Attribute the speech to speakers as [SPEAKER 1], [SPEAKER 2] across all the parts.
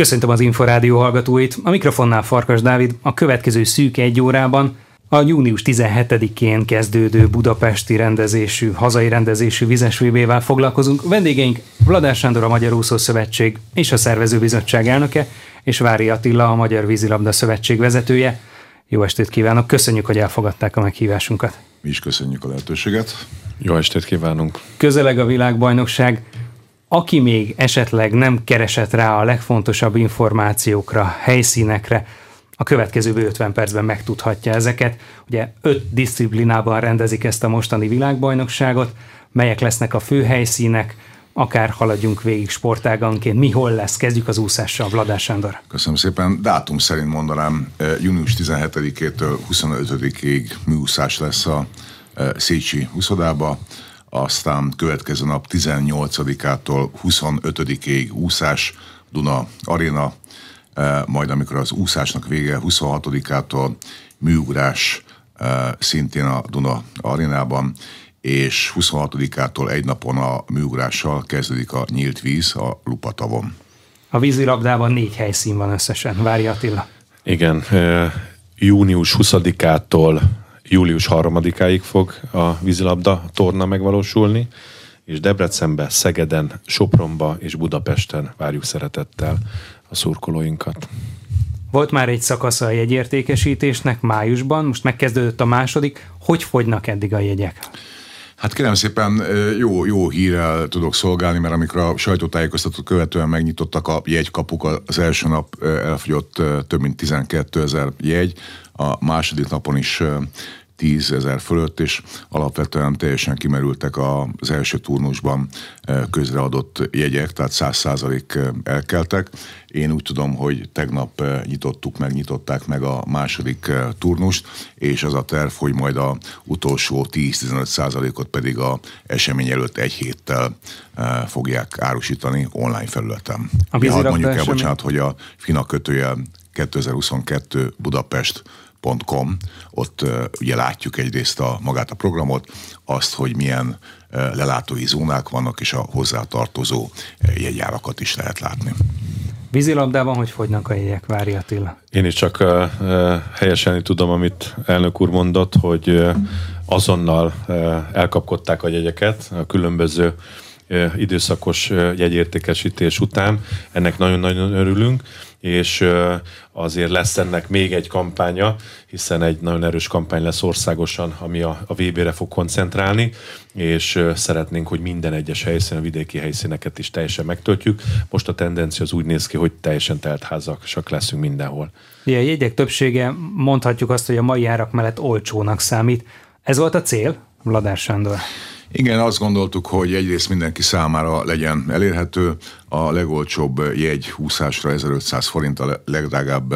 [SPEAKER 1] Köszöntöm az Inforádió hallgatóit, a mikrofonnál Farkas Dávid, a következő szűk egy órában a június 17-én kezdődő budapesti rendezésű, hazai rendezésű vizes VB-vel foglalkozunk. Vendégeink Vladár Sándor, a Magyar Úszó Szövetség és a Szervezőbizottság elnöke, és Vári Attila, a Magyar Vízilabda Szövetség vezetője. Jó estét kívánok, köszönjük, hogy elfogadták a meghívásunkat.
[SPEAKER 2] Mi is köszönjük a lehetőséget.
[SPEAKER 3] Jó estét kívánunk.
[SPEAKER 1] Közeleg a világbajnokság. Aki még esetleg nem keresett rá a legfontosabb információkra, helyszínekre, a következő 50 percben megtudhatja ezeket. Ugye öt disziplinában rendezik ezt a mostani világbajnokságot, melyek lesznek a fő helyszínek, akár haladjunk végig sportáganként. Mi hol lesz? Kezdjük az úszással, Vladás Sándor.
[SPEAKER 2] Köszönöm szépen. Dátum szerint mondanám, június 17-től 25-ig műúszás lesz a Szécsi úszodába, aztán következő nap 18-ától 25-ig úszás Duna Arena, eh, majd amikor az úszásnak vége 26-ától műugrás szintén a Duna arénában, és 26-ától egy napon a műugrással kezdődik a nyílt víz a Lupatavon.
[SPEAKER 1] A vízilabdában négy helyszín van összesen. Várj Attila.
[SPEAKER 3] Igen, június 20-ától július 3-áig fog a vízilabda torna megvalósulni, és Debrecenbe, Szegeden, Sopronba és Budapesten várjuk szeretettel a szurkolóinkat.
[SPEAKER 1] Volt már egy szakasza a jegyértékesítésnek májusban, most megkezdődött a második. Hogy fogynak eddig a jegyek?
[SPEAKER 2] Hát kérem szépen, jó, jó hírrel tudok szolgálni, mert amikor a sajtótájékoztatót követően megnyitottak a jegykapuk, az első nap elfogyott több mint 12 ezer jegy, a második napon is 10 ezer fölött, és alapvetően teljesen kimerültek az első turnusban közreadott jegyek, tehát 100 százalék elkeltek. Én úgy tudom, hogy tegnap nyitottuk meg, nyitották meg a második turnust, és az a terv, hogy majd a utolsó 10-15 százalékot pedig a esemény előtt egy héttel fogják árusítani online felületen. A ja, mondjuk el, bocsánat, hogy a FINA kötője 2022 Budapest Com, ott ugye látjuk egyrészt a, magát a programot, azt, hogy milyen lelátói zónák vannak, és a hozzátartozó jegyárakat is lehet látni.
[SPEAKER 1] Vízilabdában hogy fogynak a jegyek, Vári Attila?
[SPEAKER 3] Én is csak uh, helyeselni tudom, amit elnök úr mondott, hogy uh, azonnal uh, elkapkodták a jegyeket a különböző időszakos jegyértékesítés után. Ennek nagyon-nagyon örülünk és azért lesz ennek még egy kampánya, hiszen egy nagyon erős kampány lesz országosan, ami a, a VB-re fog koncentrálni, és szeretnénk, hogy minden egyes helyszín, a vidéki helyszíneket is teljesen megtöltjük. Most a tendencia az úgy néz ki, hogy teljesen telt házak, leszünk mindenhol.
[SPEAKER 1] Igen, a jegyek többsége mondhatjuk azt, hogy a mai árak mellett olcsónak számít. Ez volt a cél, Vladár Sándor?
[SPEAKER 2] Igen, azt gondoltuk, hogy egyrészt mindenki számára legyen elérhető, a legolcsóbb jegy húszásra 1500 forint, a legdrágább,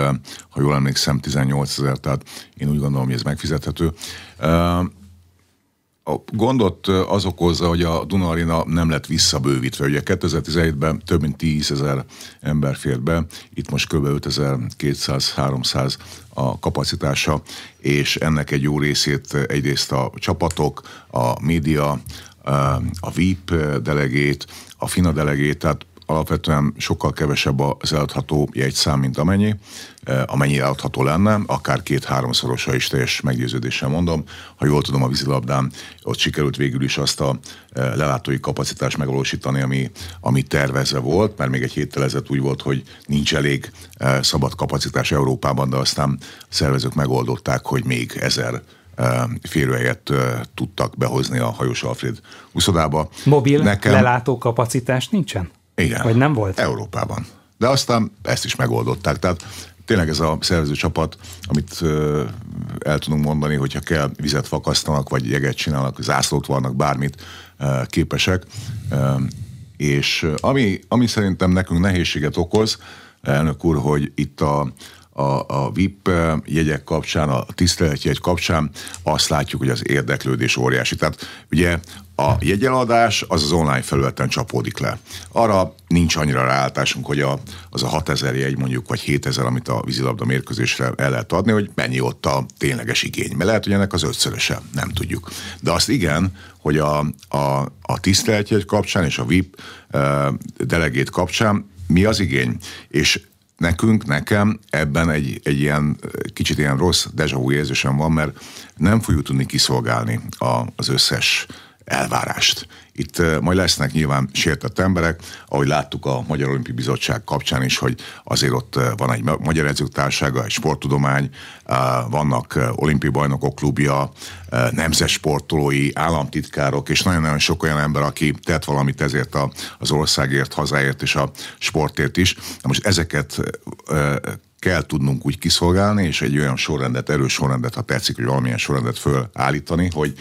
[SPEAKER 2] ha jól emlékszem, 18 ezer, tehát én úgy gondolom, hogy ez megfizethető. A gondot az okozza, hogy a Duna Arena nem lett visszabővítve. Ugye 2017-ben több mint 10 ezer ember fért be, itt most kb. 5200-300 a kapacitása, és ennek egy jó részét egyrészt a csapatok, a média, a VIP delegét, a FINA delegét, tehát alapvetően sokkal kevesebb az eladható jegyszám, mint amennyi, eh, amennyi eladható lenne, akár két-háromszorosa is teljes meggyőződéssel mondom. Ha jól tudom, a vízilabdán ott sikerült végül is azt a eh, lelátói kapacitást megvalósítani, ami, ami tervezve volt, mert még egy héttel ezelőtt úgy volt, hogy nincs elég eh, szabad kapacitás Európában, de aztán szervezők megoldották, hogy még ezer férőhelyet tudtak behozni a hajós Alfred uszodába.
[SPEAKER 1] Mobil Nekem... lelátó kapacitás nincsen?
[SPEAKER 2] Igen.
[SPEAKER 1] Vagy nem volt?
[SPEAKER 2] Európában. De aztán ezt is megoldották. Tehát tényleg ez a szervező csapat, amit ö, el tudunk mondani, hogyha kell, vizet fakasztanak, vagy jeget csinálnak, zászlót vannak, bármit ö, képesek. Ö, és ami, ami szerintem nekünk nehézséget okoz, elnök úr, hogy itt a, a, a VIP jegyek kapcsán, a tiszteletjegy kapcsán azt látjuk, hogy az érdeklődés óriási. Tehát ugye a jegyeladás az az online felületen csapódik le. Arra nincs annyira ráálltásunk, hogy a, az a 6000 jegy mondjuk, vagy 7000, amit a vízilabda mérkőzésre el lehet adni, hogy mennyi ott a tényleges igény. Mert lehet, hogy ennek az ötszöröse, nem tudjuk. De azt igen, hogy a, a, a tiszteletjegy kapcsán és a VIP uh, delegét kapcsán mi az igény? És nekünk, nekem ebben egy, egy ilyen kicsit ilyen rossz deja vu érzésem van, mert nem fogjuk tudni kiszolgálni a, az összes elvárást. Itt majd lesznek nyilván sértett emberek, ahogy láttuk a Magyar Olimpiai Bizottság kapcsán is, hogy azért ott van egy Magyar Edzőtársága, egy sporttudomány, vannak olimpiai bajnokok klubja, nemzet sportolói, államtitkárok, és nagyon-nagyon sok olyan ember, aki tett valamit ezért az országért, hazáért és a sportért is. Na most ezeket kell tudnunk úgy kiszolgálni, és egy olyan sorrendet, erős sorrendet, ha tetszik, hogy valamilyen sorrendet fölállítani, hogy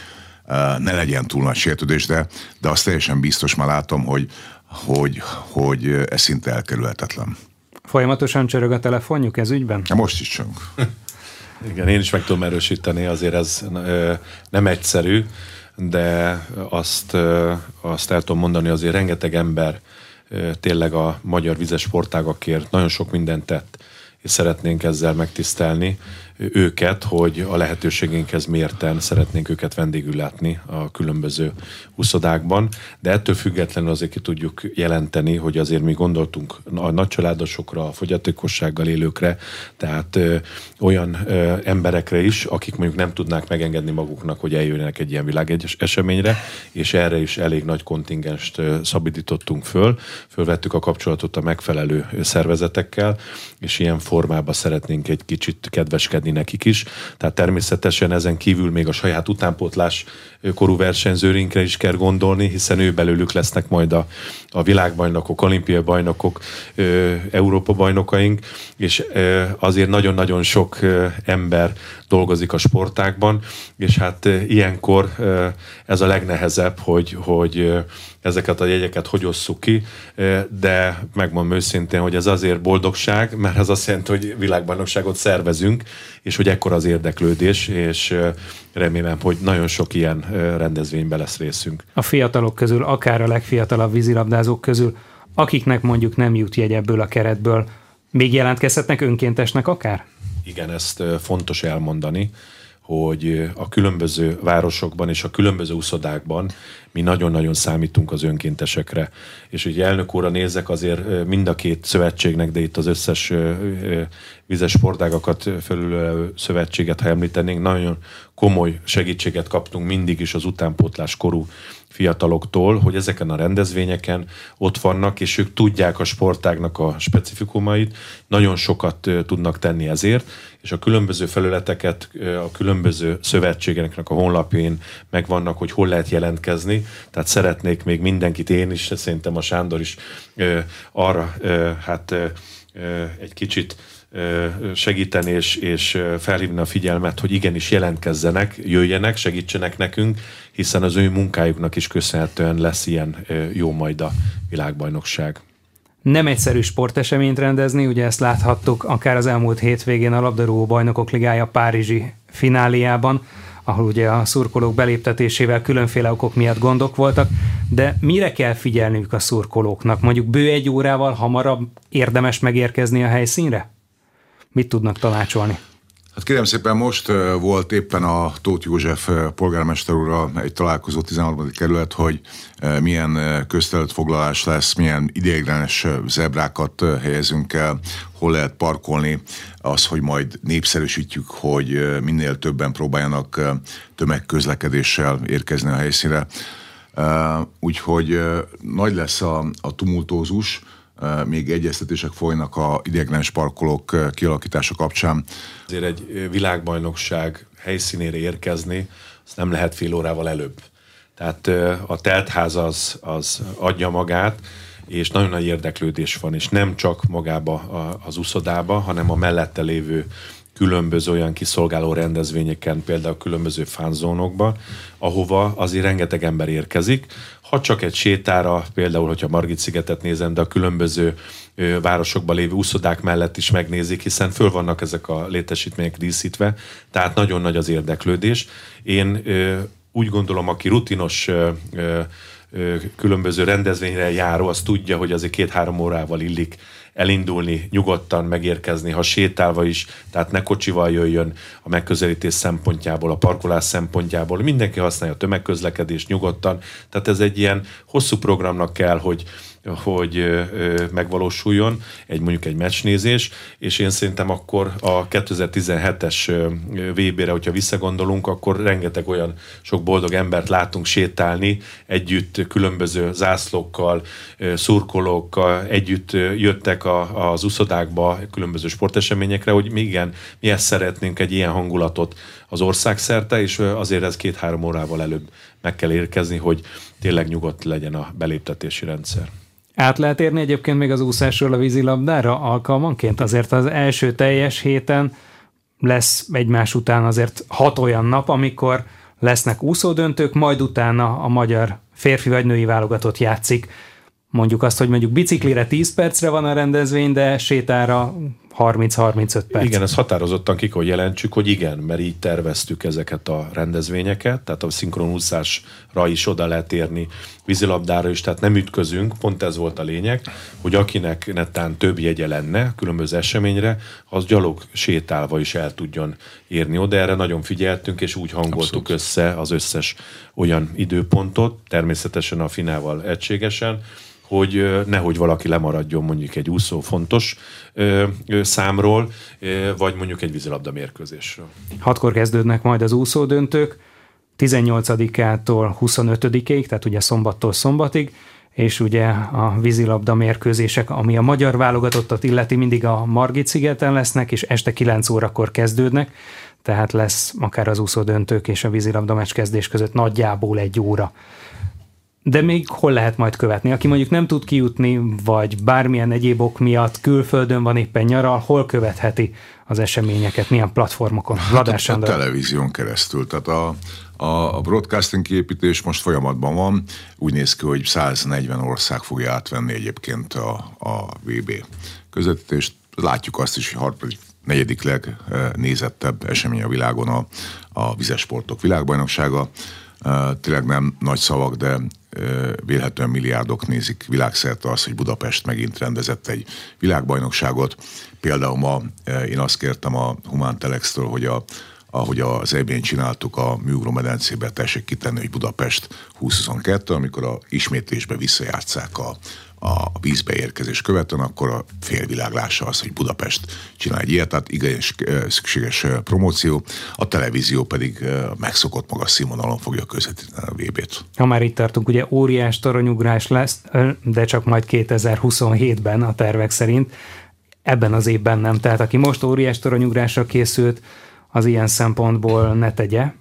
[SPEAKER 2] ne legyen túl nagy sértődés, de, de azt teljesen biztos már látom, hogy, hogy, hogy ez szinte elkerülhetetlen.
[SPEAKER 1] Folyamatosan csörög a telefonjuk ez ügyben?
[SPEAKER 2] Most is csörög.
[SPEAKER 3] Igen, én is meg tudom erősíteni, azért ez nem egyszerű, de azt, azt el tudom mondani, azért rengeteg ember tényleg a magyar vizes sportágakért nagyon sok mindent tett, és szeretnénk ezzel megtisztelni őket, hogy a lehetőségénkhez mérten szeretnénk őket vendégül látni a különböző uszodákban, de ettől függetlenül azért ki tudjuk jelenteni, hogy azért mi gondoltunk a nagycsaládosokra, a fogyatékossággal élőkre, tehát ö, olyan ö, emberekre is, akik mondjuk nem tudnák megengedni maguknak, hogy eljönnek egy ilyen világegyes eseményre, és erre is elég nagy kontingenst ö, szabadítottunk föl, fölvettük a kapcsolatot a megfelelő szervezetekkel, és ilyen formában szeretnénk egy kicsit kedveskedni nekik is. Tehát természetesen ezen kívül még a saját utánpótlás korú versenyzőrinkre is kell gondolni, hiszen ő belőlük lesznek majd a, a világbajnokok, olimpiai bajnokok, Európa bajnokaink, és azért nagyon-nagyon sok ember dolgozik a sportákban, és hát ilyenkor ez a legnehezebb, hogy, hogy ezeket a jegyeket hogy osszuk ki, de megmondom őszintén, hogy ez azért boldogság, mert ez azt jelenti, hogy világbajnokságot szervezünk, és hogy ekkor az érdeklődés, és remélem, hogy nagyon sok ilyen rendezvényben lesz részünk.
[SPEAKER 1] A fiatalok közül, akár a legfiatalabb vízilabdázók közül, akiknek mondjuk nem jut jegy ebből a keretből, még jelentkezhetnek önkéntesnek akár?
[SPEAKER 3] Igen, ezt fontos elmondani, hogy a különböző városokban és a különböző uszodákban mi nagyon-nagyon számítunk az önkéntesekre. És hogy elnök úrra nézek, azért mind a két szövetségnek, de itt az összes vizes sportágakat felülő szövetséget, ha említenénk, nagyon komoly segítséget kaptunk mindig is az utánpótlás korú fiataloktól, hogy ezeken a rendezvényeken ott vannak, és ők tudják a sportágnak a specifikumait, nagyon sokat tudnak tenni ezért, és a különböző felületeket a különböző szövetségeknek a honlapjén megvannak, hogy hol lehet jelentkezni, tehát szeretnék még mindenkit, én is, szerintem a Sándor is arra hát egy kicsit segíteni és, és felhívni a figyelmet, hogy igenis jelentkezzenek, jöjjenek, segítsenek nekünk, hiszen az ő munkájuknak is köszönhetően lesz ilyen jó majd a világbajnokság.
[SPEAKER 1] Nem egyszerű sporteseményt rendezni, ugye ezt láthattuk akár az elmúlt hétvégén a labdarúgó bajnokok ligája Párizsi fináliában, ahol ugye a szurkolók beléptetésével különféle okok miatt gondok voltak, de mire kell figyelniük a szurkolóknak? Mondjuk bő egy órával hamarabb érdemes megérkezni a helyszínre? Mit tudnak tanácsolni?
[SPEAKER 2] Hát kérem szépen, most volt éppen a Tóth József polgármester úrral egy találkozó 16. kerület, hogy milyen foglalás lesz, milyen ideiglenes zebrákat helyezünk el, hol lehet parkolni, az, hogy majd népszerűsítjük, hogy minél többen próbáljanak tömegközlekedéssel érkezni a helyszínre. Úgyhogy nagy lesz a, a tumultózus, még egyeztetések folynak a ideiglenes parkolók kialakítása kapcsán.
[SPEAKER 3] Azért egy világbajnokság helyszínére érkezni, az nem lehet fél órával előbb. Tehát a teltház az, az adja magát, és nagyon nagy érdeklődés van, és nem csak magába az uszodába, hanem a mellette lévő különböző olyan kiszolgáló rendezvényeken, például különböző fánzónokba, ahova azért rengeteg ember érkezik. Ha csak egy sétára, például, hogyha Margit szigetet nézem, de a különböző városokban lévő úszodák mellett is megnézik, hiszen föl vannak ezek a létesítmények díszítve, tehát nagyon nagy az érdeklődés. Én úgy gondolom, aki rutinos különböző rendezvényre járó, az tudja, hogy azért két-három órával illik elindulni, nyugodtan megérkezni, ha sétálva is, tehát ne kocsival jöjjön a megközelítés szempontjából, a parkolás szempontjából. Mindenki használja a tömegközlekedést nyugodtan, tehát ez egy ilyen hosszú programnak kell, hogy hogy megvalósuljon egy mondjuk egy meccsnézés, és én szerintem akkor a 2017-es VB-re, hogyha visszagondolunk, akkor rengeteg olyan sok boldog embert látunk sétálni, együtt különböző zászlókkal, szurkolókkal, együtt jöttek a, az uszodákba különböző sporteseményekre, hogy mi igen, mi ezt szeretnénk egy ilyen hangulatot az ország szerte, és azért ez két-három órával előbb meg kell érkezni, hogy tényleg nyugodt legyen a beléptetési rendszer.
[SPEAKER 1] Át lehet érni egyébként még az úszásról a vízilabdára alkalmanként? Azért az első teljes héten lesz egymás után azért hat olyan nap, amikor lesznek úszódöntők, majd utána a magyar férfi vagy női válogatott játszik. Mondjuk azt, hogy mondjuk biciklire 10 percre van a rendezvény, de sétára 30-35 perc.
[SPEAKER 3] Igen, ezt határozottan ki hogy jelentsük, hogy igen, mert így terveztük ezeket a rendezvényeket, tehát a szinkronúszásra is oda lehet érni, vízilabdára is, tehát nem ütközünk, pont ez volt a lényeg, hogy akinek netán több jegye lenne különböző eseményre, az gyalog sétálva is el tudjon érni oda. Erre nagyon figyeltünk, és úgy hangoltuk Abszolút. össze az összes olyan időpontot, természetesen a finával egységesen, hogy nehogy valaki lemaradjon mondjuk egy úszó fontos számról, vagy mondjuk egy vízilabda mérkőzésről.
[SPEAKER 1] Hatkor kezdődnek majd az úszó döntők, 18-ától 25-ig, tehát ugye szombattól szombatig, és ugye a vízilabda mérkőzések, ami a magyar válogatottat illeti, mindig a Margit szigeten lesznek, és este 9 órakor kezdődnek, tehát lesz akár az úszó döntők és a vízilabda meccs kezdés között nagyjából egy óra de még hol lehet majd követni? Aki mondjuk nem tud kijutni, vagy bármilyen egyéb ok miatt külföldön van éppen nyaral, hol követheti az eseményeket, milyen platformokon?
[SPEAKER 2] Hát a, a televízión keresztül. Tehát a, a, a broadcasting kiépítés most folyamatban van. Úgy néz ki, hogy 140 ország fogja átvenni egyébként a, a VB közvetítést. Látjuk azt is, hogy harmadik, negyedik legnézettebb esemény a világon a, a vizesportok világbajnoksága. Tényleg nem nagy szavak, de vélhetően milliárdok nézik világszerte az, hogy Budapest megint rendezett egy világbajnokságot. Például ma én azt kértem a Humán Telex-től, hogy a, ahogy az eb csináltuk a műugró medencébe, tessék kitenni, hogy Budapest 2022, amikor a ismétlésbe visszajátszák a, a vízbe érkezés követően, akkor a félvilág lássa azt, hogy Budapest csinál egy ilyet, tehát igen szükséges promóció, a televízió pedig megszokott magas színvonalon fogja közvetíteni a VB-t.
[SPEAKER 1] Ha már itt tartunk, ugye óriás toronyugrás lesz, de csak majd 2027-ben a tervek szerint, ebben az évben nem. Tehát aki most óriás toronyugrásra készült, az ilyen szempontból ne tegye,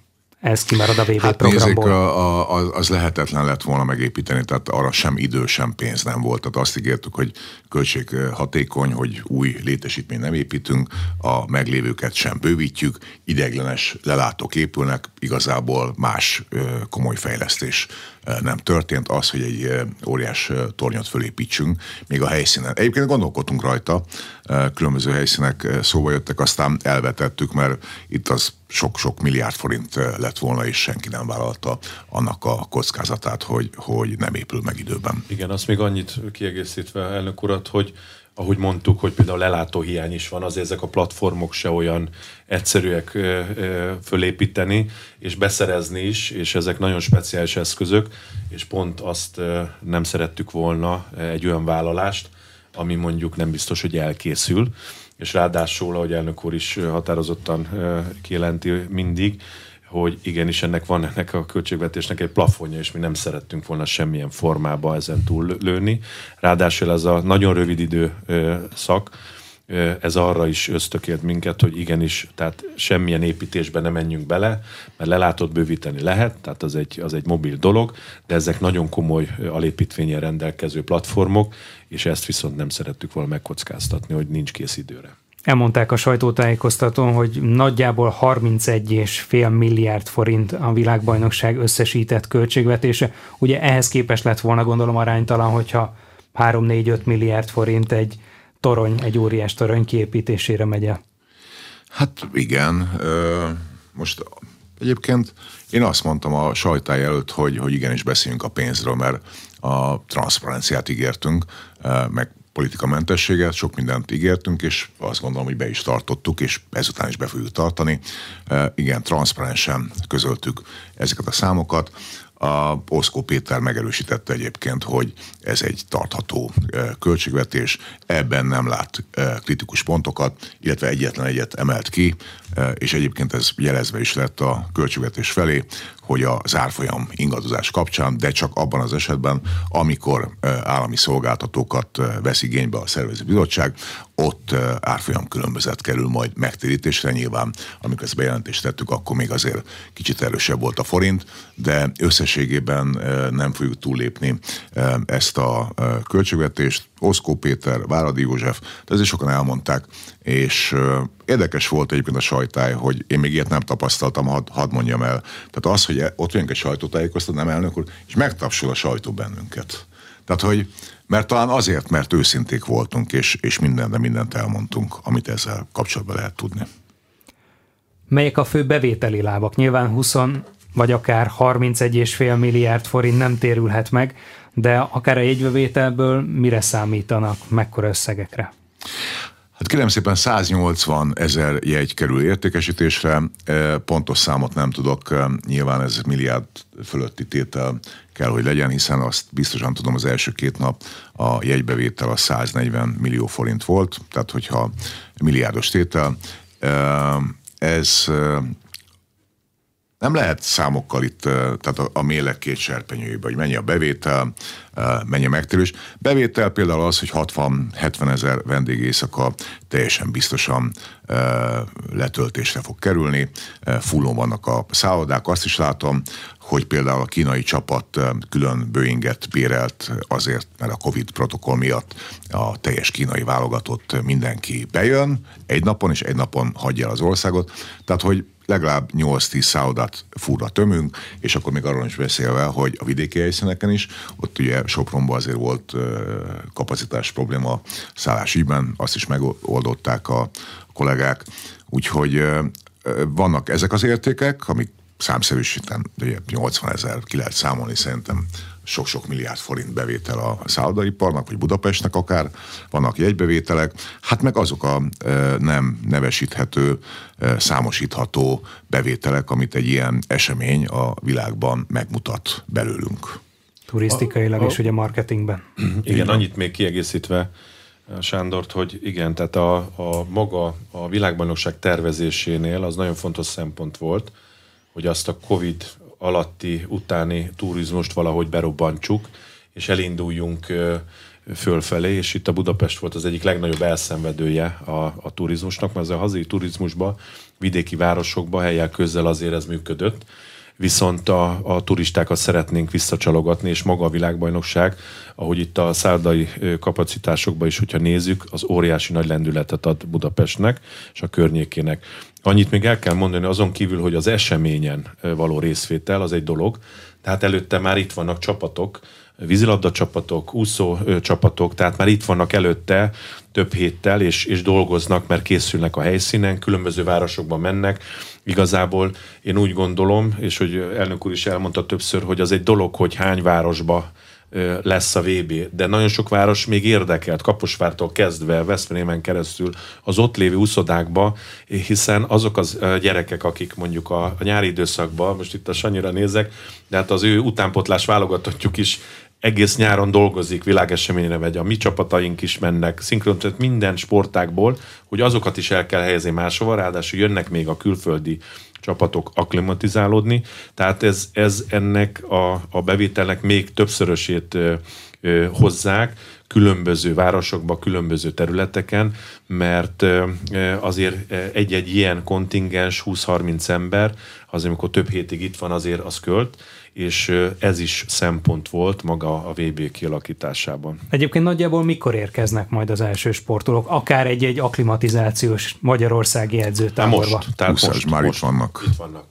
[SPEAKER 1] ez kimarad a VB hát programból. Nézzék,
[SPEAKER 2] a, a, az lehetetlen lett volna megépíteni, tehát arra sem idő, sem pénz nem volt. Tehát azt ígértük, hogy költség hatékony, hogy új létesítmény nem építünk, a meglévőket sem bővítjük, ideglenes lelátók épülnek, igazából más komoly fejlesztés nem történt. Az, hogy egy óriás tornyot fölépítsünk, még a helyszínen. Egyébként gondolkodtunk rajta, különböző helyszínek szóba jöttek, aztán elvetettük, mert itt az sok-sok milliárd forint lett volna, és senki nem vállalta annak a kockázatát, hogy, hogy nem épül meg időben.
[SPEAKER 3] Igen, azt még annyit kiegészítve, elnök urat, hogy ahogy mondtuk, hogy például lelátó hiány is van, azért ezek a platformok se olyan egyszerűek fölépíteni, és beszerezni is, és ezek nagyon speciális eszközök, és pont azt nem szerettük volna egy olyan vállalást, ami mondjuk nem biztos, hogy elkészül, és ráadásul, ahogy elnök úr is határozottan kijelenti mindig, hogy igenis ennek van ennek a költségvetésnek egy plafonja, és mi nem szerettünk volna semmilyen formába ezen túl lőni. Ráadásul ez a nagyon rövid idő szak, ez arra is ösztökélt minket, hogy igenis, tehát semmilyen építésbe nem menjünk bele, mert lelátott bővíteni lehet, tehát az egy, az egy mobil dolog, de ezek nagyon komoly alépítvényen rendelkező platformok, és ezt viszont nem szerettük volna megkockáztatni, hogy nincs kész időre.
[SPEAKER 1] Elmondták a sajtótájékoztatón, hogy nagyjából 31,5 milliárd forint a világbajnokság összesített költségvetése. Ugye ehhez képest lett volna gondolom aránytalan, hogyha 3-4-5 milliárd forint egy torony, egy óriás torony kiépítésére megy el.
[SPEAKER 2] Hát igen. Most egyébként én azt mondtam a sajtáj előtt, hogy, hogy igenis beszéljünk a pénzről, mert a transzparenciát ígértünk, meg politikamentességet, sok mindent ígértünk, és azt gondolom, hogy be is tartottuk, és ezután is be fogjuk tartani. Igen, transzparensen közöltük ezeket a számokat. A Oszkó Péter megerősítette egyébként, hogy ez egy tartható költségvetés, ebben nem lát kritikus pontokat, illetve egyetlen egyet emelt ki, és egyébként ez jelezve is lett a költségvetés felé, hogy a zárfolyam ingadozás kapcsán, de csak abban az esetben, amikor állami szolgáltatókat vesz igénybe a szervező bizottság, ott árfolyam különbözet kerül majd megtérítésre. Nyilván, amikor ezt bejelentést tettük, akkor még azért kicsit erősebb volt a forint, de összességében nem fogjuk túllépni ezt a költségvetést. Oszkó Péter, Váradi József, de ezért sokan elmondták, és érdekes volt egyébként a sajtály, hogy én még ilyet nem tapasztaltam, had mondjam el. Tehát az, hogy e, ott vagyunk egy sajtótájékoztató, nem elnök úr, és megtapsol a sajtó bennünket. Tehát, hogy mert talán azért, mert őszinték voltunk, és, és minden, de mindent elmondtunk, amit ezzel kapcsolatban lehet tudni.
[SPEAKER 1] Melyek a fő bevételi lábak? Nyilván 20 vagy akár 31,5 milliárd forint nem térülhet meg, de akár a jegybevételből mire számítanak, mekkora összegekre?
[SPEAKER 2] Hát kérem szépen 180 ezer jegy kerül értékesítésre, e, pontos számot nem tudok, e, nyilván ez milliárd fölötti tétel kell, hogy legyen, hiszen azt biztosan tudom, az első két nap a jegybevétel a 140 millió forint volt, tehát hogyha milliárdos tétel, e, ez nem lehet számokkal itt, tehát a, a mélek két serpenyőjébe, hogy mennyi a bevétel, mennyi a megtérülés. Bevétel például az, hogy 60-70 ezer vendég éjszaka teljesen biztosan letöltésre fog kerülni, fullon vannak a szállodák, azt is látom, hogy például a kínai csapat külön Boeinget bérelt azért, mert a Covid protokoll miatt a teljes kínai válogatott mindenki bejön egy napon, és egy napon hagyja el az országot. Tehát, hogy legalább 8-10 szállodát furra tömünk, és akkor még arról is beszélve, hogy a vidéki helyszíneken is, ott ugye Sopronban azért volt kapacitás probléma szállásügyben, azt is megoldották a kollégák, úgyhogy vannak ezek az értékek, amik számszerűsíten 80 ezer ki lehet számolni szerintem sok-sok milliárd forint bevétel a szállodaiparnak, vagy Budapestnek akár, vannak jegybevételek, hát meg azok a nem nevesíthető, számosítható bevételek, amit egy ilyen esemény a világban megmutat belőlünk.
[SPEAKER 1] Turisztikailag a, a, és ugye marketingben.
[SPEAKER 3] Igen, igen, annyit még kiegészítve, Sándort, hogy igen, tehát a, a maga a világbajnokság tervezésénél az nagyon fontos szempont volt, hogy azt a Covid alatti, utáni turizmust valahogy berobbantsuk, és elinduljunk fölfelé, és itt a Budapest volt az egyik legnagyobb elszenvedője a, a turizmusnak, mert az a hazai turizmusban, vidéki városokban, helyek közel azért ez működött, viszont a, a turistákat szeretnénk visszacsalogatni, és maga a világbajnokság, ahogy itt a szállodai kapacitásokban is, hogyha nézzük, az óriási nagy lendületet ad Budapestnek és a környékének. Annyit még el kell mondani, azon kívül, hogy az eseményen való részvétel az egy dolog, tehát előtte már itt vannak csapatok, vízilabda csapatok, úszó csapatok, tehát már itt vannak előtte több héttel, és, és dolgoznak, mert készülnek a helyszínen, különböző városokban mennek. Igazából én úgy gondolom, és hogy elnök úr is elmondta többször, hogy az egy dolog, hogy hány városba lesz a VB, de nagyon sok város még érdekelt, Kaposvártól kezdve, Veszprémen keresztül az ott lévő úszodákba, hiszen azok az gyerekek, akik mondjuk a, a nyári időszakban, most itt a Sanyira nézek, de hát az ő utánpotlás válogatottjuk is egész nyáron dolgozik, világeseményre megy, a mi csapataink is mennek, szinkron, tehát minden sportákból, hogy azokat is el kell helyezni máshova, ráadásul jönnek még a külföldi csapatok akklimatizálódni, tehát ez, ez ennek a, a bevételnek még többszörösét hozzák, különböző városokba, különböző területeken, mert azért egy-egy ilyen kontingens 20-30 ember, az amikor több hétig itt van, azért az költ, és ez is szempont volt maga a VB kialakításában.
[SPEAKER 1] Egyébként nagyjából mikor érkeznek majd az első sportolók, akár egy-egy aklimatizációs magyarországi edzőtáborba?
[SPEAKER 2] Most, tehát most, már most, itt vannak. Itt vannak.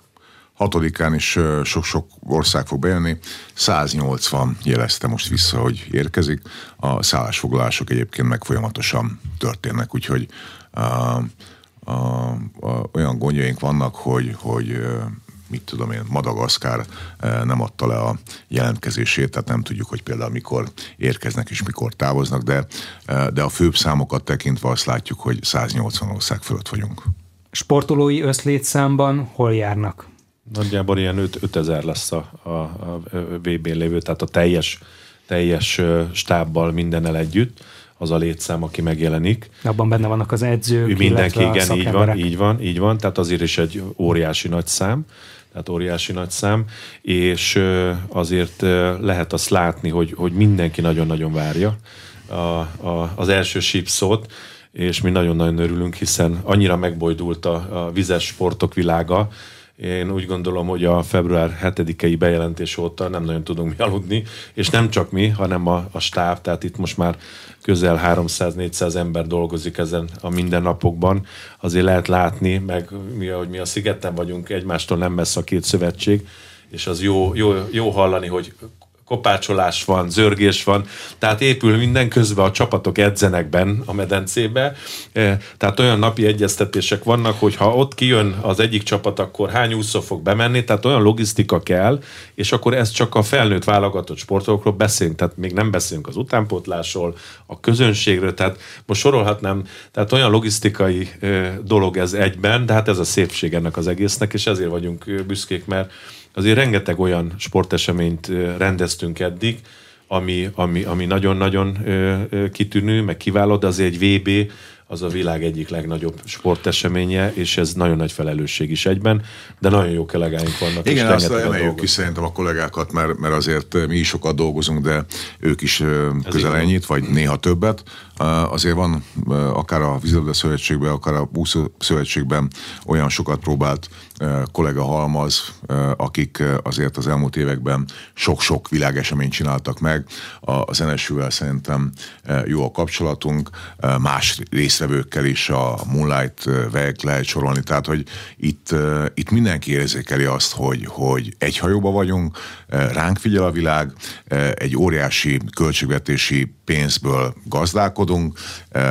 [SPEAKER 2] Hatodikán is sok-sok ország fog bejönni. 180 jelezte most vissza, hogy érkezik. A szállásfoglalások egyébként meg folyamatosan történnek, úgyhogy a, a, a, olyan gondjaink vannak, hogy, hogy mit tudom én, Madagaszkár eh, nem adta le a jelentkezését, tehát nem tudjuk, hogy például mikor érkeznek és mikor távoznak, de, eh, de a főbb számokat tekintve azt látjuk, hogy 180 ország fölött vagyunk.
[SPEAKER 1] Sportolói összlétszámban hol járnak?
[SPEAKER 3] Nagyjából ilyen 5000 lesz a, a, a VB lévő, tehát a teljes, teljes stábbal mindennel együtt az a létszám, aki megjelenik.
[SPEAKER 1] Abban benne vannak az edzők,
[SPEAKER 3] Mindenki, igen, így van, így van, így van, tehát azért is egy óriási nagy szám tehát óriási nagy szám, és azért lehet azt látni, hogy, hogy mindenki nagyon-nagyon várja a, a, az első sípszót, és mi nagyon-nagyon örülünk, hiszen annyira megbojdult a, a vizes sportok világa, én úgy gondolom, hogy a február 7-i bejelentés óta nem nagyon tudunk mi aludni, és nem csak mi, hanem a, a stáb, tehát itt most már közel 300-400 ember dolgozik ezen a mindennapokban. Azért lehet látni, meg mi, hogy mi a szigeten vagyunk, egymástól nem messze a két szövetség, és az jó, jó, jó hallani, hogy kopácsolás van, zörgés van, tehát épül minden közben a csapatok edzenek benn a medencébe, e, tehát olyan napi egyeztetések vannak, hogy ha ott kijön az egyik csapat, akkor hány úszó fog bemenni, tehát olyan logisztika kell, és akkor ez csak a felnőtt válogatott sportolókról beszélünk, tehát még nem beszélünk az utánpótlásról, a közönségről, tehát most sorolhatnám, tehát olyan logisztikai dolog ez egyben, de hát ez a szépség ennek az egésznek, és ezért vagyunk büszkék, mert azért rengeteg olyan sporteseményt rendeztünk eddig, ami, ami, ami nagyon-nagyon kitűnő, meg kiváló, de azért egy VB az a világ egyik legnagyobb sporteseménye, és ez nagyon nagy felelősség is egyben, de nagyon jó kollégáink vannak.
[SPEAKER 2] Igen, azt emeljük ki szerintem a kollégákat, mert, mert azért mi is sokat dolgozunk, de ők is közel ennyit, vagy néha többet. Azért van akár a Vízilabda Szövetségben, akár a Buszó Szövetségben olyan sokat próbált kollega halmaz, akik azért az elmúlt években sok-sok világeseményt csináltak meg. Az NSU-vel szerintem jó a kapcsolatunk, más részvevőkkel is a Moonlight Weg lehet sorolni, tehát hogy itt, itt mindenki érzékeli azt, hogy, hogy egy hajóba vagyunk, ránk figyel a világ, egy óriási költségvetési pénzből gazdálkodunk,